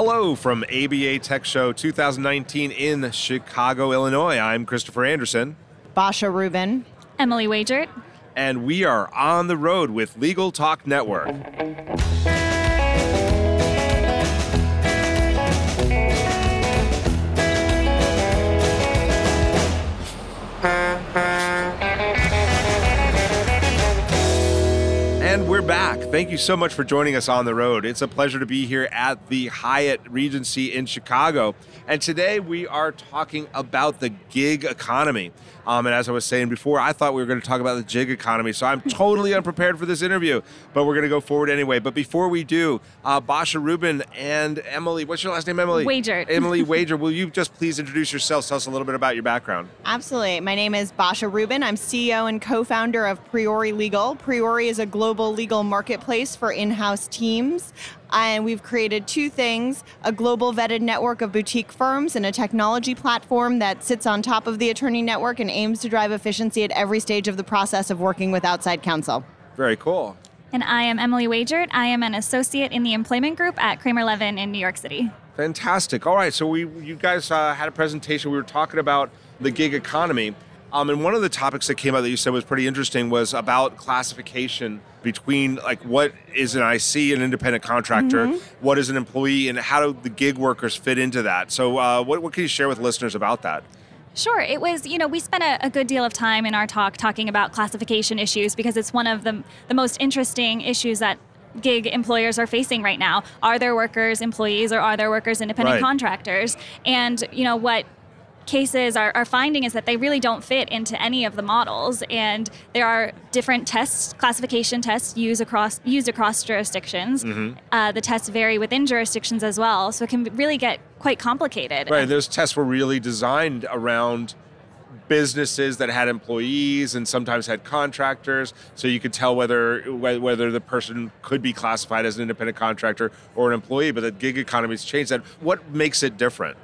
Hello from ABA Tech Show 2019 in Chicago, Illinois. I'm Christopher Anderson. Basha Rubin. Emily Wajert. And we are on the road with Legal Talk Network. Thank you so much for joining us on the road. It's a pleasure to be here at the Hyatt Regency in Chicago. And today we are talking about the gig economy. Um, and as I was saying before, I thought we were going to talk about the gig economy. So I'm totally unprepared for this interview, but we're going to go forward anyway. But before we do, uh, Basha Rubin and Emily, what's your last name, Emily? Wajert. Emily Wager, will you just please introduce yourselves? Tell us a little bit about your background. Absolutely. My name is Basha Rubin. I'm CEO and co founder of Priori Legal. Priori is a global legal marketplace for in house teams. And we've created two things a global vetted network of boutique firms and a technology platform that sits on top of the attorney network and aims to drive efficiency at every stage of the process of working with outside counsel. Very cool. And I am Emily Wajert. I am an associate in the employment group at Kramer Levin in New York City. Fantastic. All right, so we you guys uh, had a presentation. We were talking about the gig economy. Um, and one of the topics that came out that you said was pretty interesting was about classification between like what is an IC, an independent contractor, mm-hmm. what is an employee, and how do the gig workers fit into that? So, uh, what, what can you share with listeners about that? Sure. It was, you know, we spent a, a, good deal of time in our talk talking about classification issues because it's one of the, the most interesting issues that gig employers are facing right now. Are their workers employees or are their workers independent right. contractors? And, you know, what cases are, are finding is that they really don't fit into any of the models. And there are different tests classification tests used across used across jurisdictions. Mm-hmm. uh, the tests vary within jurisdictions as well so it can really get quite complicated. Right those tests were really designed around businesses that had employees and sometimes had contractors so you could tell whether whether the person could be classified as an independent contractor or an employee but the gig economy has changed that. What makes it different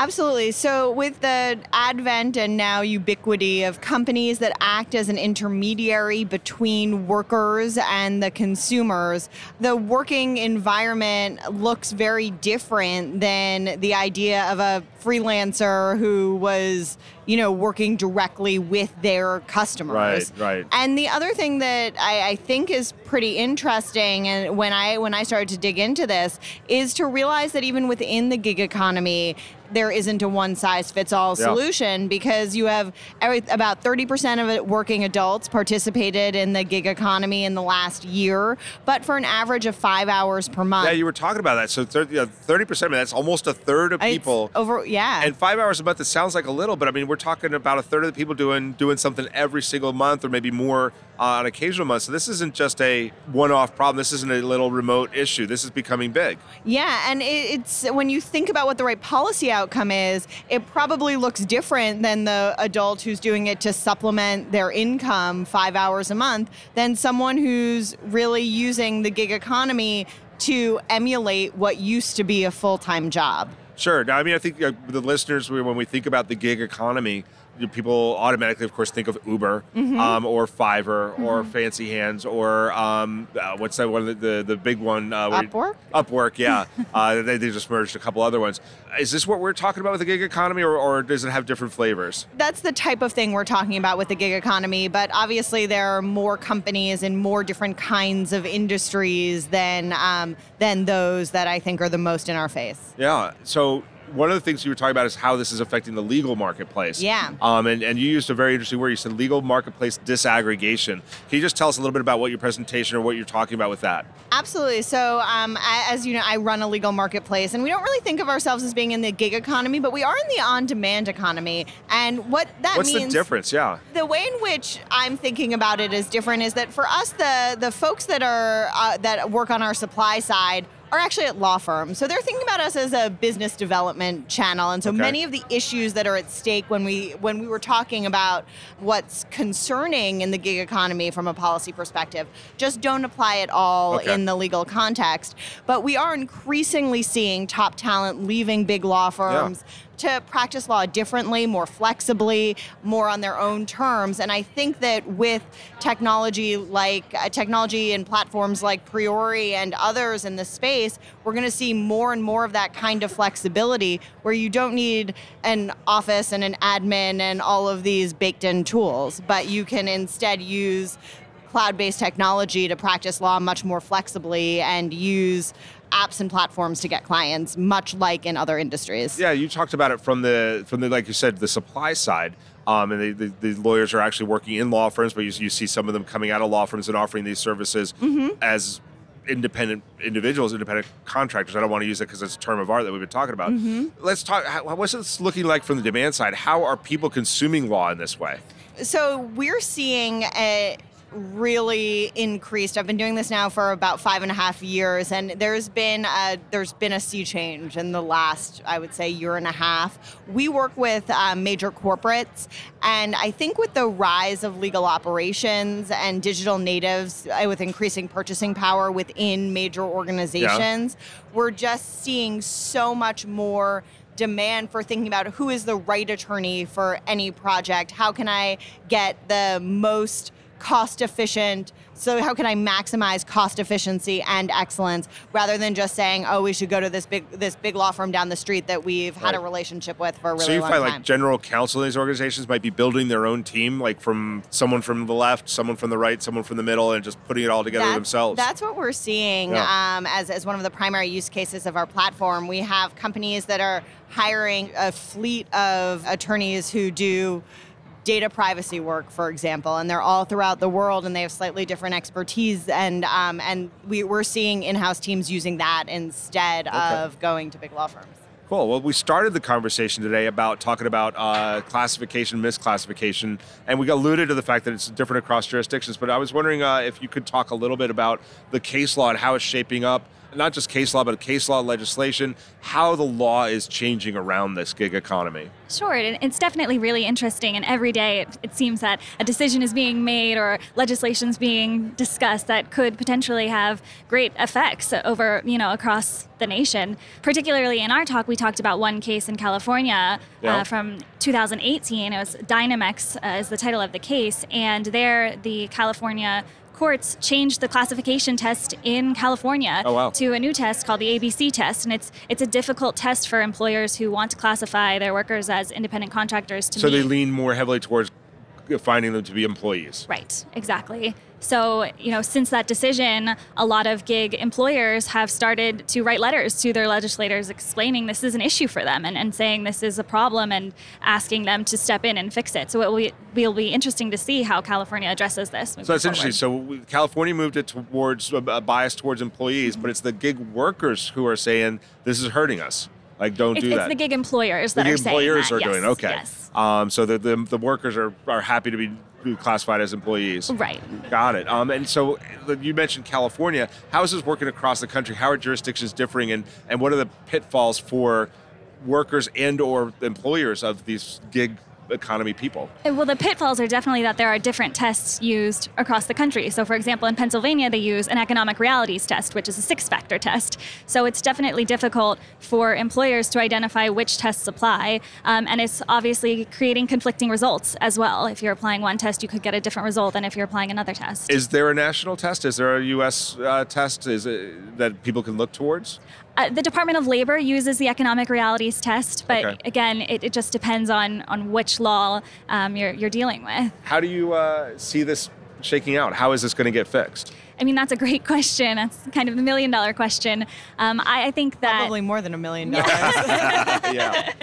Absolutely. So, with the advent and now ubiquity of companies that act as an intermediary between workers and the consumers, the working environment looks very different than the idea of a freelancer who was you know, working directly with their customers. Right, right. And the other thing that I, I, think is pretty interesting, and when I when I started to dig into this, is to realize that even within the gig economy, there isn't a one size fits all solution because you have every, about 30% of it working adults participated in the gig economy in the last year, but for an average of five hours per month. Yeah, you were talking about that. So 30, you know, 30% that's almost a third of people. It's over, yeah. And five hours a month, it sounds like a little, but I mean, we're talking about a third of the people doing doing something every single month or maybe more uh, on occasional months. So this isn't just a one-off problem. This isn't a little remote issue. This is becoming big. Yeah, and it's when you think about what the right policy outcome is, it probably looks different than the adult who's doing it to supplement their income five hours a month than someone who's really using the gig economy to emulate what used to be a full-time job. Sure. Now, I mean, I think uh, the listeners, when we think about the gig economy, people automatically, of course, think of Uber mm-hmm. um, or Fiverr mm-hmm. or Fancy Hands or um, uh, what's that one? The the, the big one. Uh, Upwork. Upwork, yeah. uh, they, they just merged a couple other ones. Is this what we're talking about with the gig economy, or, or does it have different flavors? That's the type of thing we're talking about with the gig economy. But obviously, there are more companies and more different kinds of industries than um, than those that I think are the most in our face. Yeah. So one of the things you were talking about is how this is affecting the legal marketplace. Yeah. Um, and, and you used a very interesting word. You said legal marketplace disaggregation. Can you just tell us a little bit about what your presentation or what you're talking about with that? Absolutely. So, um, as you know, I run a legal marketplace, and we don't really think of ourselves as being in the gig economy, but we are in the on-demand economy. And what that What's means. What's the difference? Yeah. The way in which I'm thinking about it is different. Is that for us, the the folks that are uh, that work on our supply side are actually at law firms. So they're thinking about us as a business development channel. And so okay. many of the issues that are at stake when we when we were talking about what's concerning in the gig economy from a policy perspective just don't apply at all okay. in the legal context. But we are increasingly seeing top talent leaving big law firms. Yeah to practice law differently, more flexibly, more on their own terms. And I think that with technology like uh, technology and platforms like Priori and others in the space, we're going to see more and more of that kind of flexibility where you don't need an office and an admin and all of these baked in tools, but you can instead use cloud-based technology to practice law much more flexibly and use apps and platforms to get clients much like in other industries. Yeah you talked about it from the from the like you said the supply side um, and the, the, the, lawyers are actually working in law firms but you, you, see some of them coming out of law firms and offering these services mm-hmm. as independent individuals independent contractors. I don't want to use it because it's a term of art that we've been talking about. Mm-hmm. let's talk how, what's this looking like from the demand side? How are people consuming law in this way? So we're seeing a really increased. I've been doing this now for about five and a half years, and there's been a, there's been a sea change in the last, I would say, year and a half. We work with um, major corporates, and I think with the rise of legal operations and digital natives, uh, with increasing purchasing power within major organizations, yeah. we're just seeing so much more demand for thinking about who is the right attorney for any project. How can I get the most cost efficient so how can i maximize cost efficiency and excellence rather than just saying oh we should go to this big this big law firm down the street that we've had a relationship with for a really so you long find time. like general counsel in these organizations might be building their own team like from someone from the left someone from the right someone from the middle and just putting it all together that's, themselves that's what we're seeing yeah. um, as, as one of the primary use cases of our platform we have companies that are hiring a fleet of attorneys who do data privacy work, for example, and they're all throughout the world, and they have slightly different expertise, and um, and we, we're seeing in-house teams using that instead okay. of going to big law firms. Cool. Well, we started the conversation today about talking about uh, classification, misclassification, and we alluded to the fact that it's different across jurisdictions. But I was wondering uh, if you could talk a little bit about the case law and how it's shaping up not just case law, but case law legislation, how the law is changing around this gig economy. Sure, it's definitely really interesting, and every day it, it seems that a decision is being made or legislation is being discussed that could potentially have great effects over, you know, across the nation. Particularly in our talk, we talked about one case in California uh, yeah. uh, from 2018. It was Dynamex uh, is the title of the case, and there the California courts changed the classification test in California oh, wow. to a new test called the ABC test, and it's it's a difficult test for employers who want to classify their workers as independent contractors. To so meet. they lean more heavily towards finding them to be employees. Right, exactly. So, you know, since that decision, a lot of gig employers have started to write letters to their legislators explaining this is an issue for them and, and saying this is a problem and asking them to step in and fix it. So it will be, will be interesting to see how California addresses this. So that's forward. interesting. So California moved it towards a bias towards employees, mm-hmm. but it's the gig workers who are saying this is hurting us. Like, don't it's, do it's that. the gig employers the that gig are employers saying are that. doing yes, okay. Yes. Um, so the, the, the workers are, are happy to be classified as employees. Right. Got it. Um, and so you mentioned California. How is this working across the country? How are jurisdictions differing, and, and what are the pitfalls for workers and or employers of these gig economy people? Uh, well, the pitfalls are definitely that there are different tests used across the country. So, for example, in Pennsylvania, they use an economic realities test, which is a six factor test. So, it's definitely difficult for employers to identify which tests apply. Um, and it's obviously creating conflicting results as well. If you're applying one test, you could get a different result than if you're applying another test. Is there a national test? Is there a U.S. Uh, test is it, that people can look towards? Uh, the Department of Labor uses the economic realities test, but okay. again, it, it, just depends on on which law um, you're you're dealing with. How do you uh, see this shaking out? How is this going to get fixed? I mean, that's a great question. That's kind of the million dollar question. Um, I, I, think that probably more than a million dollars. yeah.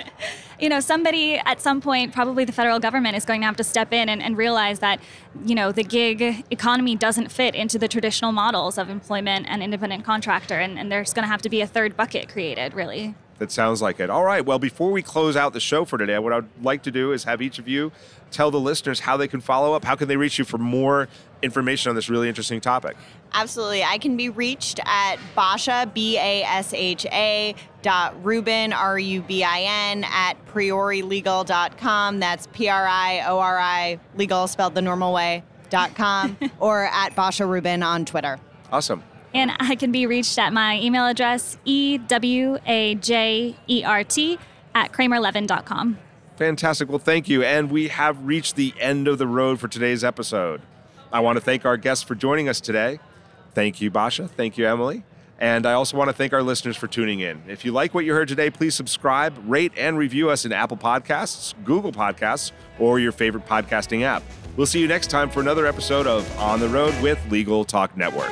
You know, somebody at some point, probably the federal government, is going to have to step in and, and realize that, you know, the gig economy doesn't fit into the traditional models of employment and independent contractor, and, and there's going to have to be a third bucket created, really. That sounds like it. All right. Well, before we close out the show for today, what I'd like to do is have each of you tell the listeners how they can follow up. How can they reach you for more information on this really interesting topic? Absolutely. I can be reached at Basha, B A S H A, dot Rubin, R U B I N, at priorilegal.com. That's P R I O R I, legal spelled the normal way, dot com, or at Basha Rubin on Twitter. Awesome. And I can be reached at my email address, E-W-A-J-E-R-T at kramerlevin.com. Fantastic. Well, thank you. And we have reached the end of the road for today's episode. I want to thank our guests for joining us today. Thank you, Basha. Thank you, Emily. And I also want to thank our listeners for tuning in. If you like what you heard today, please subscribe, rate, and review us in Apple Podcasts, Google Podcasts, or your favorite podcasting app. We'll see you next time for another episode of On the Road with Legal Talk Network.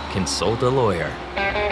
consult a lawyer.